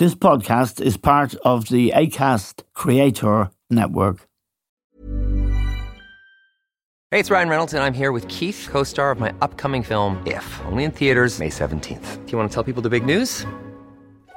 This podcast is part of the ACAST Creator Network. Hey, it's Ryan Reynolds, and I'm here with Keith, co star of my upcoming film, If, only in theaters, May 17th. Do you want to tell people the big news?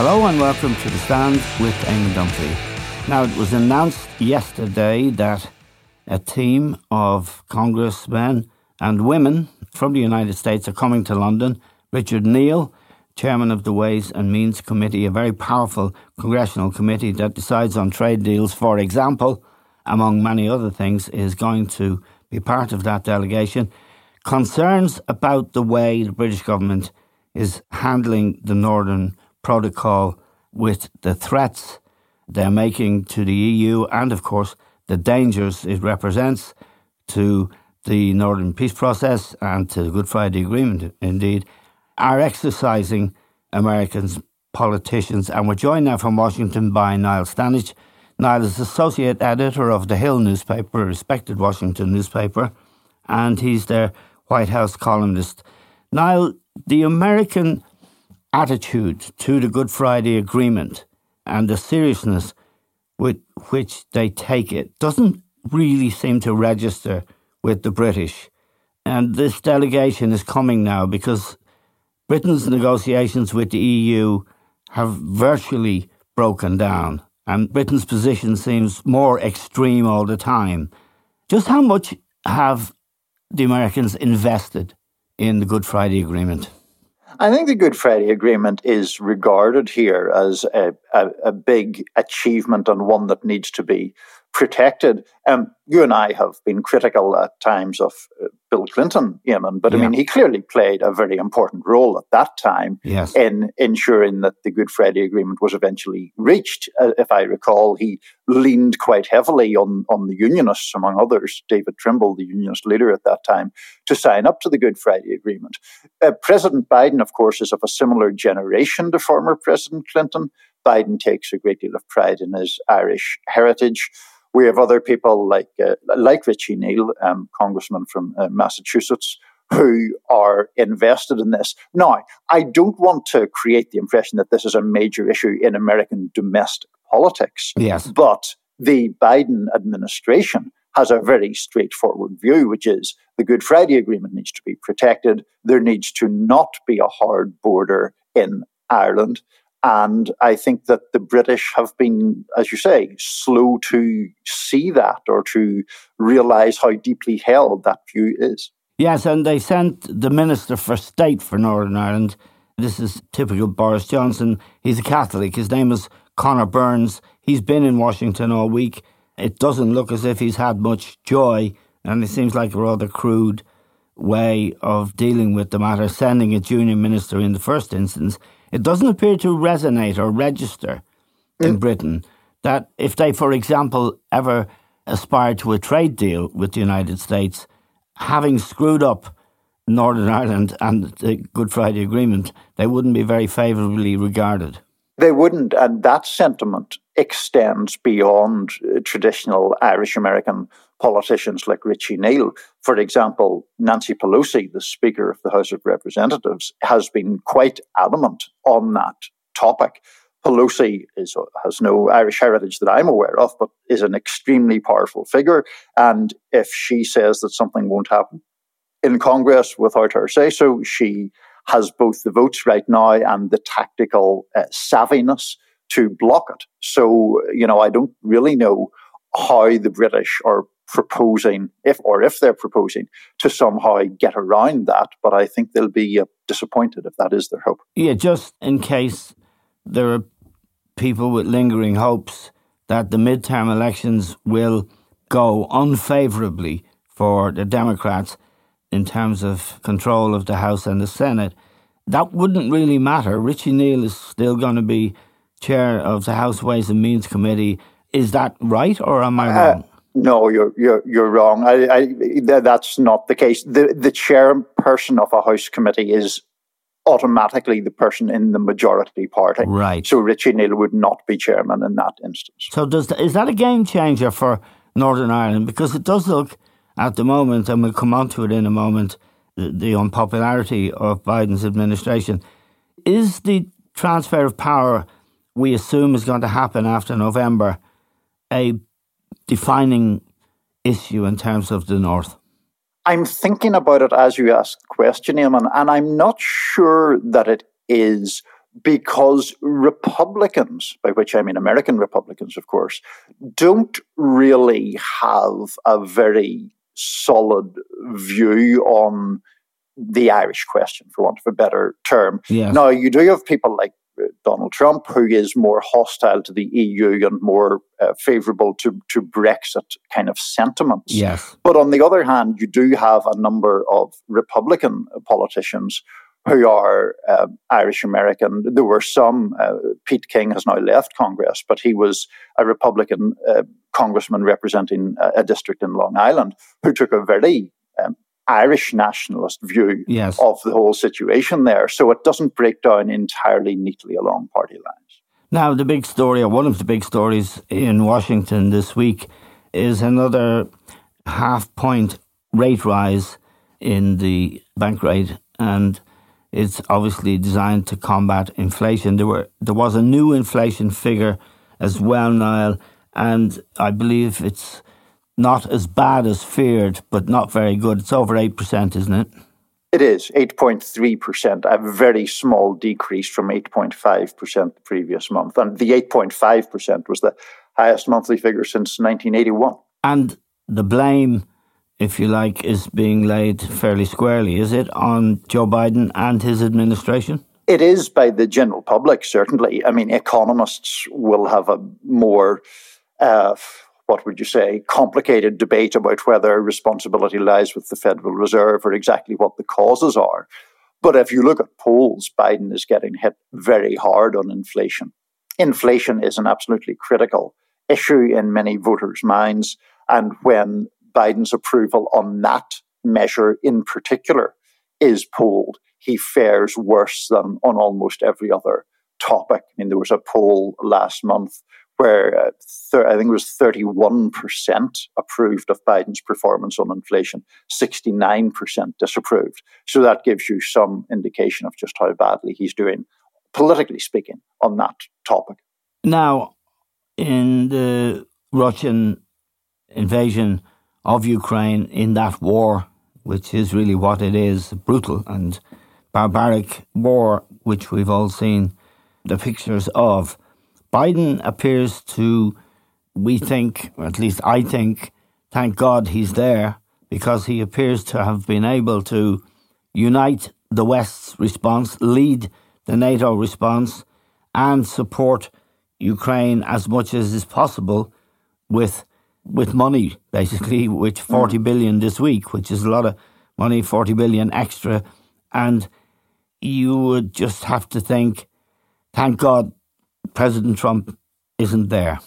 Hello and welcome to The Stand with Eamon Dunphy. Now, it was announced yesterday that a team of congressmen and women from the United States are coming to London. Richard Neal, chairman of the Ways and Means Committee, a very powerful congressional committee that decides on trade deals, for example, among many other things, is going to be part of that delegation. Concerns about the way the British government is handling the Northern Protocol with the threats they're making to the EU and, of course, the dangers it represents to the Northern Peace Process and to the Good Friday Agreement, indeed, are exercising Americans, politicians. And we're joined now from Washington by Niall Stanage. Niall is Associate Editor of The Hill newspaper, a respected Washington newspaper, and he's their White House columnist. Niall, the American attitude to the Good Friday Agreement and the seriousness with which they take it doesn't really seem to register with the British. And this delegation is coming now because Britain's negotiations with the EU have virtually broken down, and Britain's position seems more extreme all the time. Just how much have the Americans invested in the Good Friday Agreement? I think the Good Friday Agreement is regarded here as a, a, a big achievement and one that needs to be protected. Um, you and I have been critical at times of uh, Bill Clinton, Eamon, but yeah. I mean, he clearly played a very important role at that time yes. in ensuring that the Good Friday Agreement was eventually reached. Uh, if I recall, he leaned quite heavily on, on the Unionists, among others, David Trimble, the Unionist leader at that time, to sign up to the Good Friday Agreement. Uh, President Biden, of course, is of a similar generation to former President Clinton. Biden takes a great deal of pride in his Irish heritage. We have other people like uh, like Richie Neal, um, congressman from uh, Massachusetts, who are invested in this. Now, I don't want to create the impression that this is a major issue in American domestic politics. Yes, but the Biden administration has a very straightforward view, which is the Good Friday Agreement needs to be protected. There needs to not be a hard border in Ireland. And I think that the British have been, as you say, slow to see that or to realize how deeply held that view is. Yes, and they sent the Minister for State for Northern Ireland. This is typical Boris Johnson. He's a Catholic. His name is Conor Burns. He's been in Washington all week. It doesn't look as if he's had much joy, and it seems like a rather crude way of dealing with the matter, sending a junior minister in the first instance. It doesn't appear to resonate or register in mm. Britain that if they, for example, ever aspire to a trade deal with the United States, having screwed up Northern Ireland and the Good Friday Agreement, they wouldn't be very favourably regarded. They wouldn't, and that sentiment extends beyond uh, traditional Irish American politicians like Richie Neal. For example, Nancy Pelosi, the Speaker of the House of Representatives, has been quite adamant on that topic. Pelosi is, has no Irish heritage that I'm aware of, but is an extremely powerful figure. And if she says that something won't happen in Congress without her say so, she has both the votes right now and the tactical uh, savviness to block it. So, you know, I don't really know how the British are proposing, if or if they're proposing, to somehow get around that. But I think they'll be uh, disappointed if that is their hope. Yeah, just in case there are people with lingering hopes that the midterm elections will go unfavourably for the Democrats in terms of control of the House and the Senate. That wouldn't really matter. Richie Neal is still going to be chair of the House Ways and Means Committee. Is that right, or am I uh, wrong? Uh, no, you're you're you're wrong. I, I, that's not the case. The the chairperson of a House committee is automatically the person in the majority party. Right. So Richie Neal would not be chairman in that instance. So does is that a game changer for Northern Ireland? Because it does look at the moment, and we'll come on to it in a moment, the, the unpopularity of Biden's administration. Is the transfer of power we assume is going to happen after November a defining issue in terms of the North? I'm thinking about it as you ask the question, Eamon, and I'm not sure that it is because Republicans, by which I mean American Republicans, of course, don't really have a very solid view on the Irish question, for want of a better term. Yes. Now, you do have people like Donald Trump, who is more hostile to the EU and more uh, favourable to, to Brexit kind of sentiments. Yes. But on the other hand, you do have a number of Republican politicians who are uh, Irish American. There were some, uh, Pete King has now left Congress, but he was a Republican uh, congressman representing a, a, district in Long Island who took a very um, Irish nationalist view yes. of the whole situation there. So it doesn't break down entirely neatly along party lines. Now, the big story, or one of the big stories in Washington this week, is another half point rate rise in the bank rate. And it's obviously designed to combat inflation. There were there was a new inflation figure as well, Niall, and I believe it's not as bad as feared, but not very good. It's over 8%, isn't it? It is 8.3%, a very small decrease from 8.5% the previous month. And the 8.5% was the highest monthly figure since 1981. And the blame, if you like, is being laid fairly squarely, is it, on Joe Biden and his administration? It is by the general public, certainly. I mean, economists will have a more. Uh, what would you say, complicated debate about whether responsibility lies with the Federal Reserve or exactly what the causes are. But if you look at polls, Biden is getting hit very hard on inflation. Inflation is an absolutely critical issue in many voters' minds. And when Biden's approval on that measure in particular is polled, he fares worse than on almost every other topic. I mean, there was a poll last month where uh, I think it was 31% approved of Biden's performance on inflation, 69% disapproved. So that gives you some indication of just how badly he's doing, politically speaking, on that topic. Now, in the Russian invasion of Ukraine, in that war, which is really what it is brutal and barbaric war, which we've all seen the pictures of Biden appears to, we think, or at least I think, thank God he's there, because he appears to have been able to unite the West's response, lead the NATO response, and support Ukraine as much as is possible with with money, basically, which 40 mm. this week, which is a lot of money, 40 billion extra. And you would just have to think, thank God President Trump isn't there?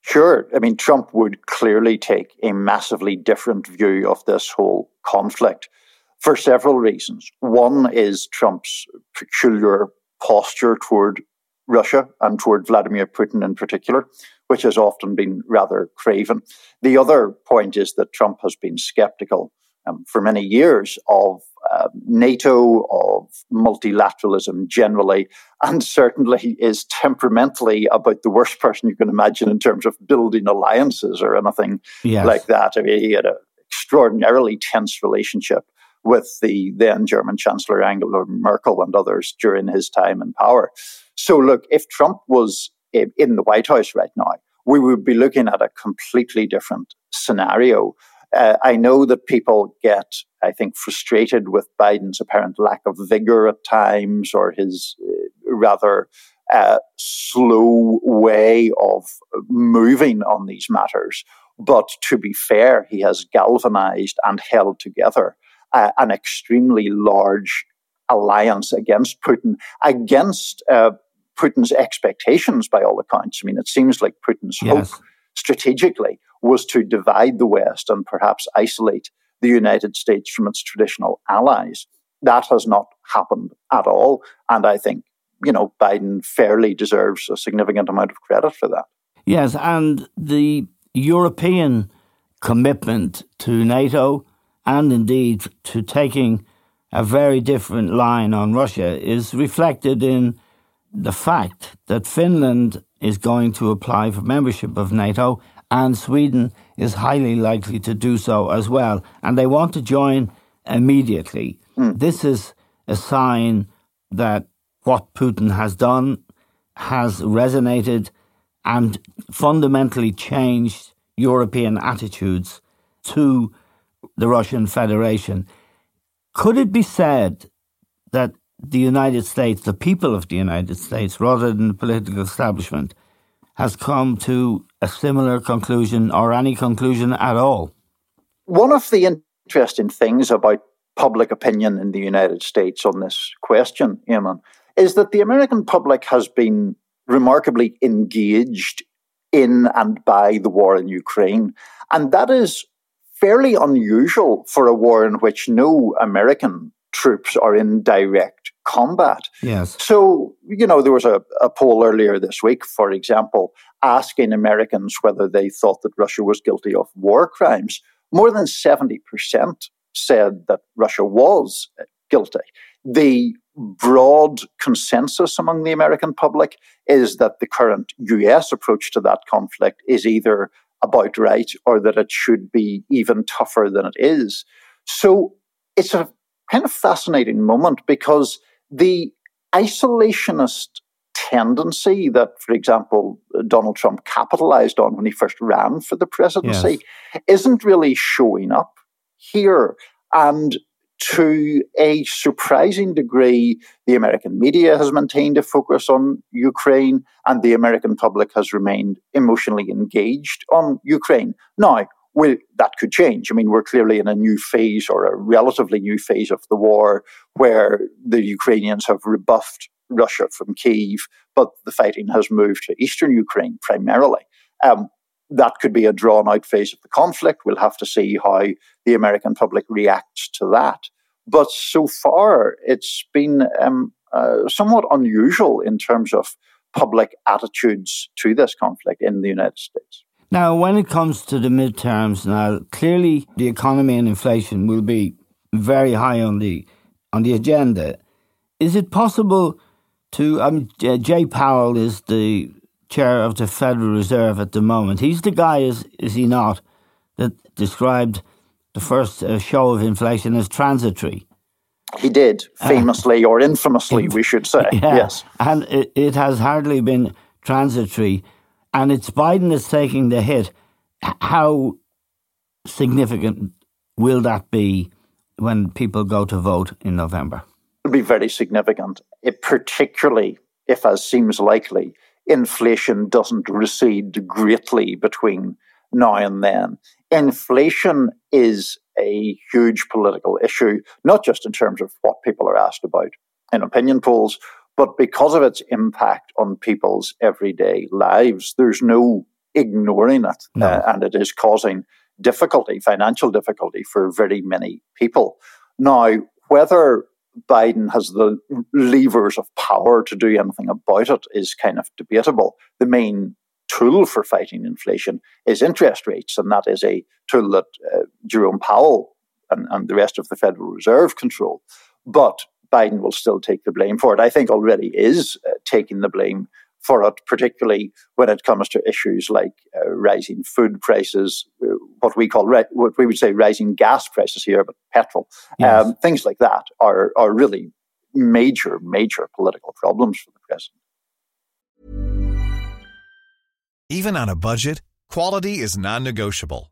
Sure. I mean, Trump would clearly take a massively different view of this whole conflict for several reasons. One is Trump's peculiar posture toward Russia and toward Vladimir Putin in particular, which has often been rather craven. The other point is that Trump has been skeptical um, for many years of uh, NATO, of multilateralism generally, and certainly is temperamentally about the worst person you can imagine in terms of building alliances or anything yes. like that. I mean, he had an extraordinarily tense relationship with the then German Chancellor Angela Merkel and others during his time in power. So, look, if Trump was in the White House right now, we would be looking at a completely different scenario. Uh, I know that people get, I think, frustrated with Biden's apparent lack of vigor at times or his uh, rather uh, slow way of moving on these matters. But to be fair, he has galvanized and held together uh, an extremely large alliance against Putin, against uh, Putin's expectations, by all accounts. I mean, it seems like Putin's yes. hope strategically was to divide the West and perhaps isolate the United States from its traditional allies. That has not happened at all. And I think, you know, Biden fairly deserves a significant amount of credit for that. Yes. And the European commitment to NATO and indeed to taking a very different line on Russia is reflected in the fact that Finland is going to apply for membership of NATO and Sweden is highly likely to do so as well. And they want to join immediately. Mm. This is a sign that what Putin has done has resonated and fundamentally changed European attitudes to the Russian Federation. Could it be said that the United States, the people of the United States, rather than the political establishment, has come to a similar conclusion or any conclusion at all? One of the interesting things about public opinion in the United States on this question, Eamon, is that the American public has been remarkably engaged in and by the war in Ukraine. And that is fairly unusual for a war in which no American troops are in direct combat. Yes. So, you know, there was a, a poll earlier this week, for example, asking Americans whether they thought that Russia was guilty of war crimes. More than 70% said that Russia was guilty. The broad consensus among the American public is that the current US approach to that conflict is either about right or that it should be even tougher than it is. So it's a kind of fascinating moment because the isolationist tendency that, for example, Donald Trump capitalized on when he first ran for the presidency yes. isn't really showing up here. And to a surprising degree, the American media has maintained a focus on Ukraine, and the American public has remained emotionally engaged on Ukraine. Now, well, that could change. I mean, we're clearly in a new phase or a relatively new phase of the war where the Ukrainians have rebuffed Russia from Kiev, but the fighting has moved to eastern Ukraine primarily. Um, that could be a drawn out phase of the conflict. We'll have to see how the American public reacts to that. But so far, it's been um, uh, somewhat unusual in terms of public attitudes to this conflict in the United States. Now, when it comes to the midterms, now clearly the economy and inflation will be very high on the on the agenda. Is it possible to? Um, Jay Powell is the chair of the Federal Reserve at the moment. He's the guy, is is he not, that described the first uh, show of inflation as transitory. He did, uh, famously uh, or infamously, we should say. Yeah, yes, and it, it has hardly been transitory and it's Biden that's taking the hit. How significant will that be when people go to vote in November? It'll be very significant, it, particularly if, as seems likely, inflation doesn't recede greatly between now and then. Inflation is a huge political issue, not just in terms of what people are asked about in opinion polls, but because of its impact on people's everyday lives, there's no ignoring it. No. Uh, and it is causing difficulty, financial difficulty for very many people. Now, whether Biden has the levers of power to do anything about it is kind of debatable. The main tool for fighting inflation is interest rates, and that is a tool that uh, Jerome Powell and, and the rest of the Federal Reserve control. But Biden will still take the blame for it. I think already is uh, taking the blame for it, particularly when it comes to issues like uh, rising food prices, uh, what we call what we would say rising gas prices here, but petrol, yes. um, things like that are are really major, major political problems for the president. Even on a budget, quality is non-negotiable.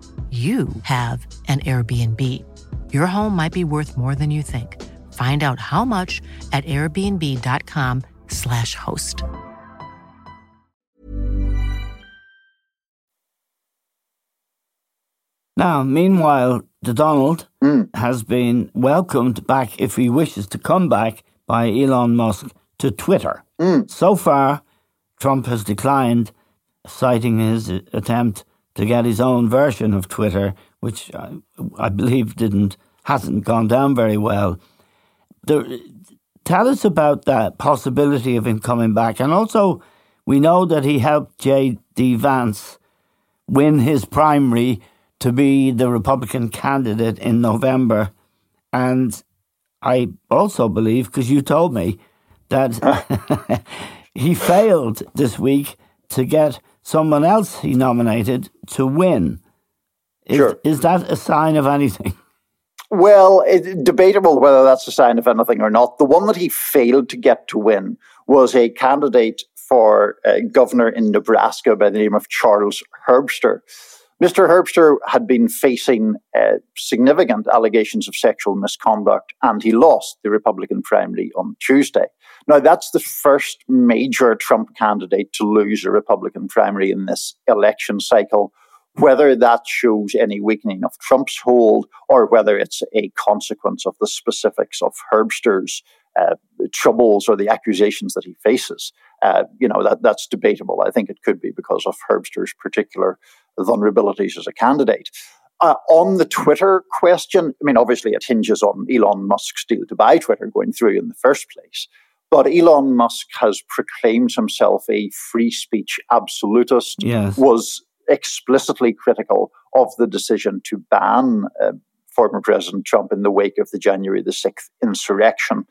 you have an Airbnb. Your home might be worth more than you think. Find out how much at airbnb.com/slash host. Now, meanwhile, the Donald mm. has been welcomed back, if he wishes to come back, by Elon Musk to Twitter. Mm. So far, Trump has declined, citing his attempt to get his own version of Twitter, which I, I believe didn't hasn't gone down very well. tell us about that possibility of him coming back, and also we know that he helped J.D. Vance win his primary to be the Republican candidate in November, and I also believe because you told me that he failed this week to get someone else he nominated to win. Is, sure. is that a sign of anything? Well, it's debatable whether that's a sign of anything or not. The one that he failed to get to win was a candidate for uh, governor in Nebraska by the name of Charles Herbster. Mr. Herbster had been facing uh, significant allegations of sexual misconduct, and he lost the Republican primary on Tuesday. Now, that's the first major Trump candidate to lose a Republican primary in this election cycle. Whether that shows any weakening of Trump's hold or whether it's a consequence of the specifics of Herbster's uh, troubles or the accusations that he faces, uh, you know, that, that's debatable. I think it could be because of Herbster's particular vulnerabilities as a candidate. Uh, on the Twitter question, I mean, obviously it hinges on Elon Musk's deal to buy Twitter going through in the first place. But Elon Musk has proclaimed himself a free speech absolutist, yes. was explicitly critical of the decision to ban uh, former President Trump in the wake of the January the 6th insurrection.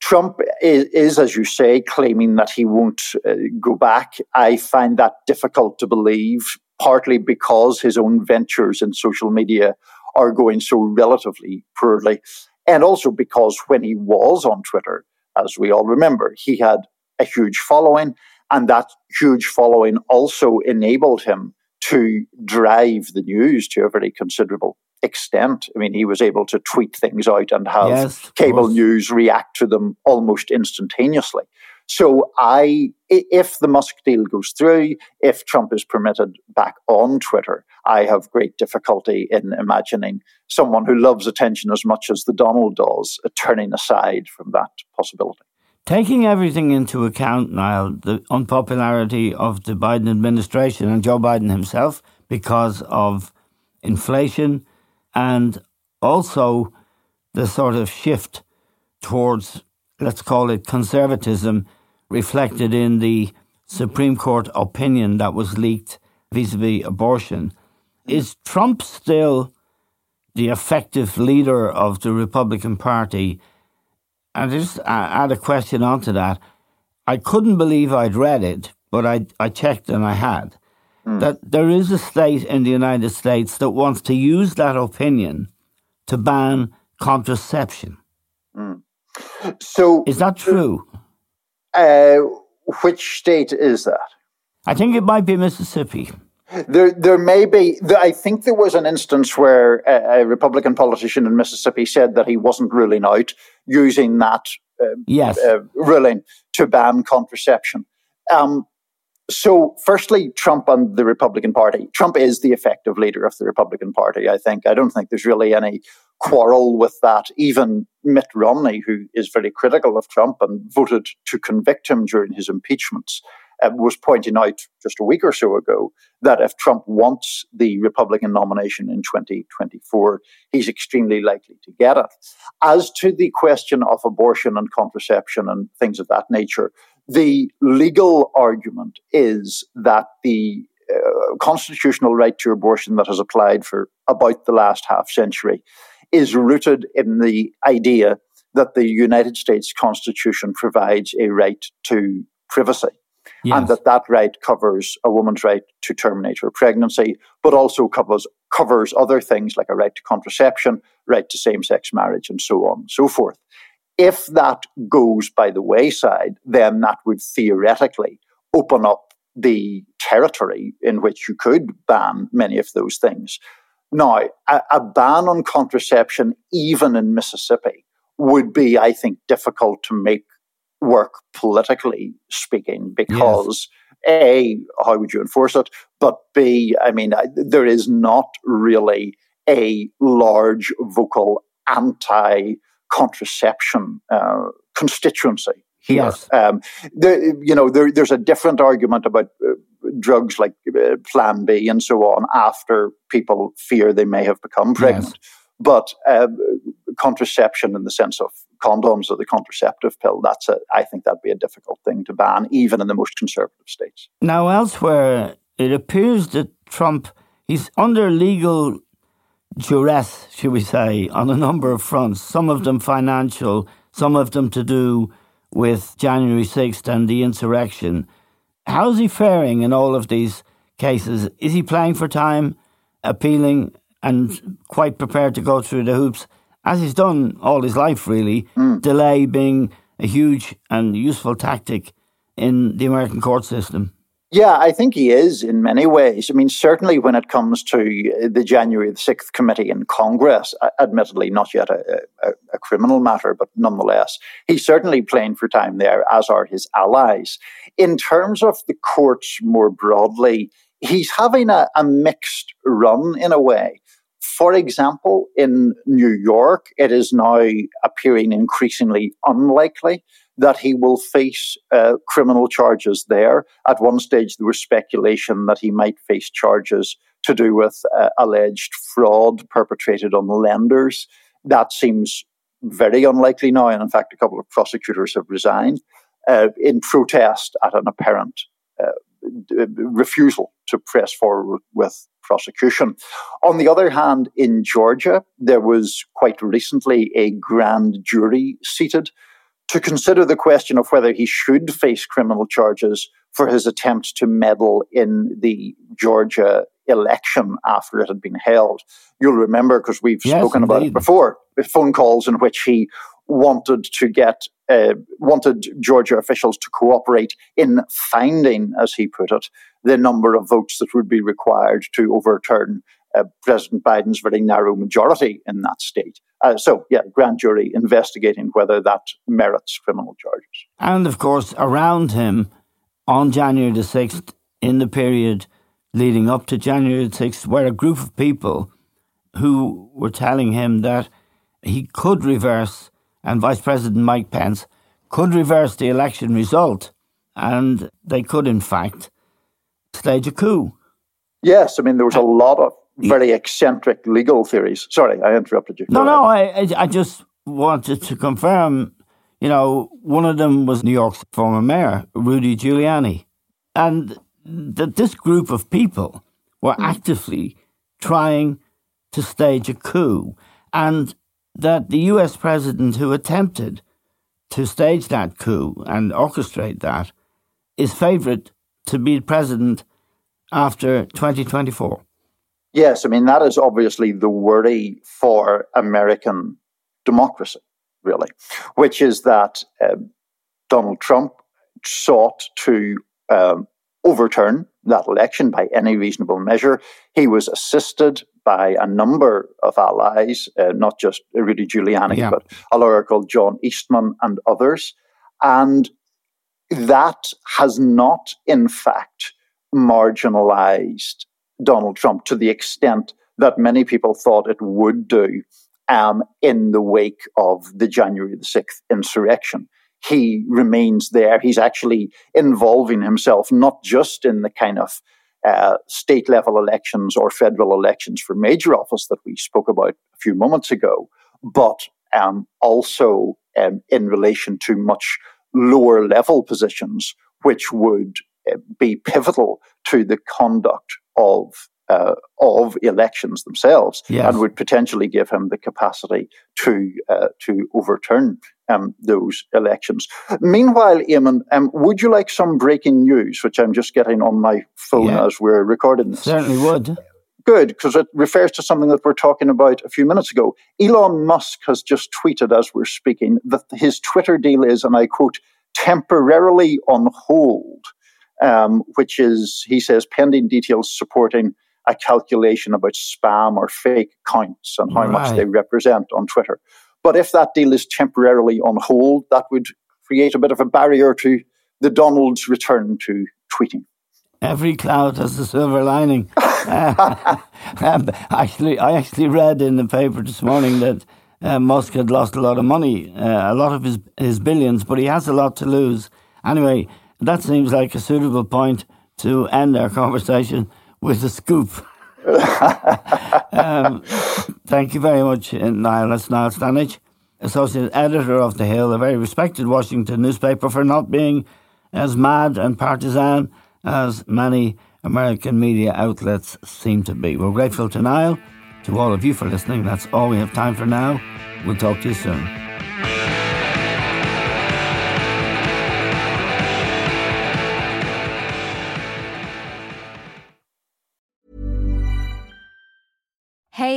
Trump is, is, as you say, claiming that he won't uh, go back. I find that difficult to believe, partly because his own ventures in social media are going so relatively poorly, and also because when he was on Twitter, as we all remember. He had a huge following, and that huge following also enabled him to drive the news to a very considerable extent. I mean, he was able to tweet things out and have yes, cable news react to them almost instantaneously. So I, if the Musk deal goes through, if Trump is permitted back on Twitter, I have great difficulty in imagining someone who loves attention as much as the Donald does uh, turning aside from that possibility. Taking everything into account, Niall, the unpopularity of the Biden administration and Joe Biden himself because of inflation and also the sort of shift towards, let's call it conservatism, reflected in the Supreme Court opinion that was leaked vis a vis abortion. Is Trump still the effective leader of the Republican Party? And just uh, add a question onto that. I couldn't believe I'd read it, but I, I checked and I had. Mm. That there is a state in the United States that wants to use that opinion to ban contraception. Mm. So is that true? Uh, which state is that? I think it might be Mississippi. There, there may be. I think there was an instance where a, a, Republican politician in Mississippi said that he wasn't ruling out using that uh, yes. uh, ruling to ban contraception. Um, so, firstly, Trump and the Republican Party. Trump is the effective leader of the Republican Party, I think. I don't think there's really any quarrel with that. Even Mitt Romney, who is very critical of Trump and voted to convict him during his impeachments, uh, was pointing out just a week or so ago that if Trump wants the Republican nomination in 2024, he's extremely likely to get it. As to the question of abortion and contraception and things of that nature, the legal argument is that the uh, constitutional right to abortion that has applied for about the last half century is rooted in the idea that the United States Constitution provides a right to privacy. Yes. And that that right covers a woman's right to terminate her pregnancy, but also covers covers other things like a right to contraception, right to same sex marriage, and so on and so forth. If that goes by the wayside, then that would theoretically open up the territory in which you could ban many of those things. Now, a, a ban on contraception, even in Mississippi, would be, I think, difficult to make work politically speaking because yes. a how would you enforce it but b i mean there is not really a large vocal anti contraception uh, constituency here. Yes. Um, there, you know, there, there's a different argument about uh, drugs like uh, Plan B and so on after people fear they may have become pregnant. Yes. But uh, contraception, in the sense of condoms or the contraceptive pill, that's a, I think that'd be a difficult thing to ban, even in the most conservative states. Now, elsewhere, it appears that Trump he's under legal duress, should we say, on a number of fronts, some of them financial, some of them to do with January 6th and the insurrection. How's he faring in all of these cases? Is he playing for time, appealing, and quite prepared to go through the hoops, as he's done all his life, really? Mm. Delay being a huge and useful tactic in the American court system. Yeah, I think he is in many ways. I mean, certainly when it comes to uh, the January the 6th committee in Congress, uh, admittedly not yet a, a, a, criminal matter, but nonetheless, he's certainly playing for time there, as are his allies. In terms of the courts more broadly, he's having a, a mixed run in a way. For example, in New York, it is now appearing increasingly unlikely that he will face uh, criminal charges there. At one stage, there was speculation that he might face charges to do with uh, alleged fraud perpetrated on lenders. That seems very unlikely now, and in fact, a couple of prosecutors have resigned uh, in protest at an apparent uh, refusal to press forward with prosecution. On the other hand, in Georgia, there was quite recently a grand jury seated to consider the question of whether he should face criminal charges for his attempt to meddle in the Georgia election after it had been held. You'll remember, because we've yes, spoken indeed. about it before, phone calls in which he wanted to get uh, wanted Georgia officials to cooperate in finding, as he put it, the number of votes that would be required to overturn uh, President Biden's very narrow majority in that state. Uh, so, yeah, grand jury investigating whether that merits criminal charges. And of course, around him on January the 6th, in the period leading up to January the 6th, were a group of people who were telling him that he could reverse, and Vice President Mike Pence could reverse the election result, and they could, in fact, stage a coup. Yes, I mean, there was a lot of very eccentric legal theories. Sorry, I interrupted you. No, no, I, I just wanted to confirm. You know, one of them was New York's former mayor, Rudy Giuliani, and that this group of people were mm. actively trying to stage a coup, and that the U.S. president who attempted to stage that coup and orchestrate that is favourite to be president after 2024. Yes, I mean, that is obviously the worry for American democracy, really, which is that um, Donald Trump sought to um, overturn that election by any reasonable measure. He was assisted by a number of allies, uh, not just Rudy Giuliani, yeah. but a lawyer called John Eastman and others. And that has not, in fact, marginalized Donald Trump to the extent that many people thought it would do um, in the wake of the January the 6th insurrection. He remains there. He's actually involving himself not just in the kind of uh, state level elections or federal elections for major office that we spoke about a few moments ago, but um, also um, in relation to much lower level positions, which would be pivotal to the conduct of uh, of elections themselves, yes. and would potentially give him the capacity to uh, to overturn um, those elections. Meanwhile, Eamon, um, would you like some breaking news, which I'm just getting on my phone yeah. as we're recording this? Certainly would. Good, because it refers to something that we're talking about a few minutes ago. Elon Musk has just tweeted as we're speaking that his Twitter deal is, and I quote, temporarily on hold, um, which is, he says, pending details supporting a calculation about spam or fake accounts and how right. much they represent on Twitter. But if that deal is temporarily on hold, that would create a bit of a barrier to the Donald's return to tweeting. Every cloud has a silver lining. uh, actually, I actually read in the paper this morning that uh, Musk had lost a lot of money, uh, a lot of his, his billions, but he has a lot to lose. Anyway, that seems like a suitable point to end our conversation with a scoop. um, thank you very much, uh, Niall. That's Niall Stanage, Associate Editor of The Hill, a very respected Washington newspaper for not being as mad and partisan as many American media outlets seem to be. We're grateful to Niall, to all of you for listening. That's all we have time for now. We'll talk to you soon.